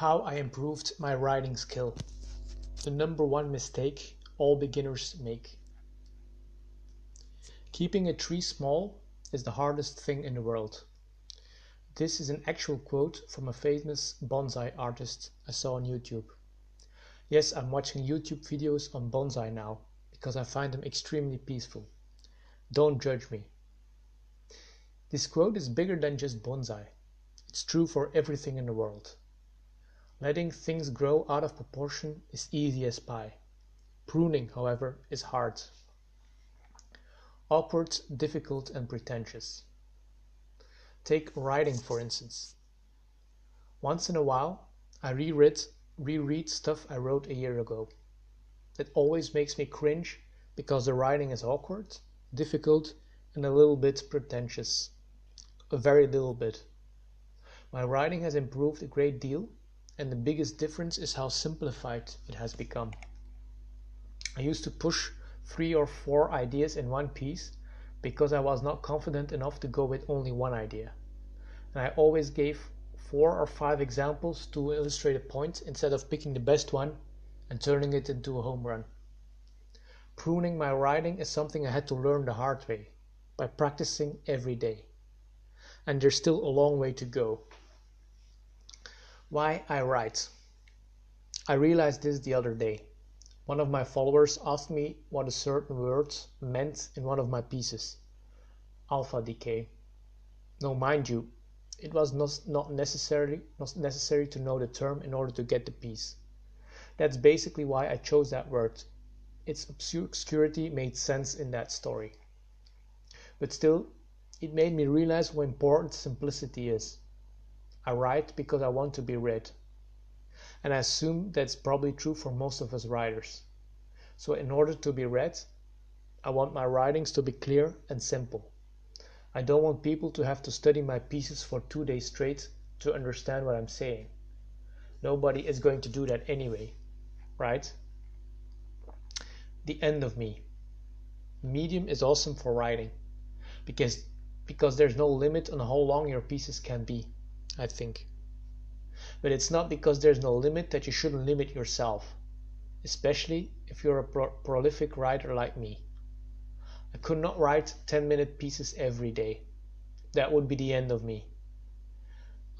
How I improved my writing skill. The number one mistake all beginners make. Keeping a tree small is the hardest thing in the world. This is an actual quote from a famous bonsai artist I saw on YouTube. Yes, I'm watching YouTube videos on bonsai now because I find them extremely peaceful. Don't judge me. This quote is bigger than just bonsai. It's true for everything in the world. Letting things grow out of proportion is easy as pie. Pruning, however, is hard. Awkward, difficult, and pretentious. Take writing, for instance. Once in a while, I reread, reread stuff I wrote a year ago. It always makes me cringe because the writing is awkward, difficult, and a little bit pretentious. A very little bit. My writing has improved a great deal and the biggest difference is how simplified it has become. I used to push three or four ideas in one piece because I was not confident enough to go with only one idea. And I always gave four or five examples to illustrate a point instead of picking the best one and turning it into a home run. Pruning my writing is something I had to learn the hard way by practicing every day. And there's still a long way to go. Why I write. I realized this the other day. One of my followers asked me what a certain word meant in one of my pieces. Alpha decay. Now mind you, it was not necessarily not necessary to know the term in order to get the piece. That's basically why I chose that word. Its obscurity made sense in that story. But still, it made me realize how important simplicity is. I write because I want to be read. And I assume that's probably true for most of us writers. So in order to be read, I want my writings to be clear and simple. I don't want people to have to study my pieces for two days straight to understand what I'm saying. Nobody is going to do that anyway, right? The end of me. Medium is awesome for writing because because there's no limit on how long your pieces can be. I think. But it's not because there's no limit that you shouldn't limit yourself, especially if you're a pro prolific writer like me. I could not write 10 minute pieces every day. That would be the end of me.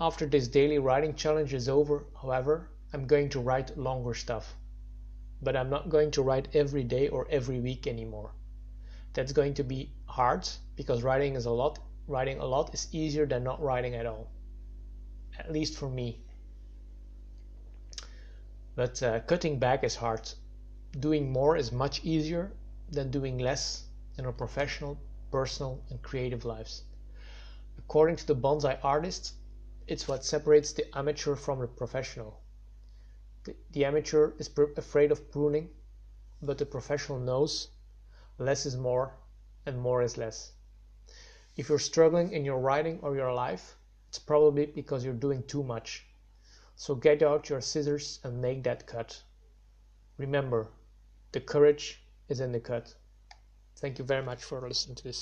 After this daily writing challenge is over, however, I'm going to write longer stuff. But I'm not going to write every day or every week anymore. That's going to be hard because writing is a lot writing a lot is easier than not writing at all at least for me. But uh, cutting back is hard. Doing more is much easier than doing less in our professional, personal, and creative lives. According to the bonsai artist, it's what separates the amateur from the professional. The, the amateur is afraid of pruning, but the professional knows less is more and more is less. If you're struggling in your writing or your life, it's probably because you're doing too much. So get out your scissors and make that cut. Remember, the courage is in the cut. Thank you very much for listening to this.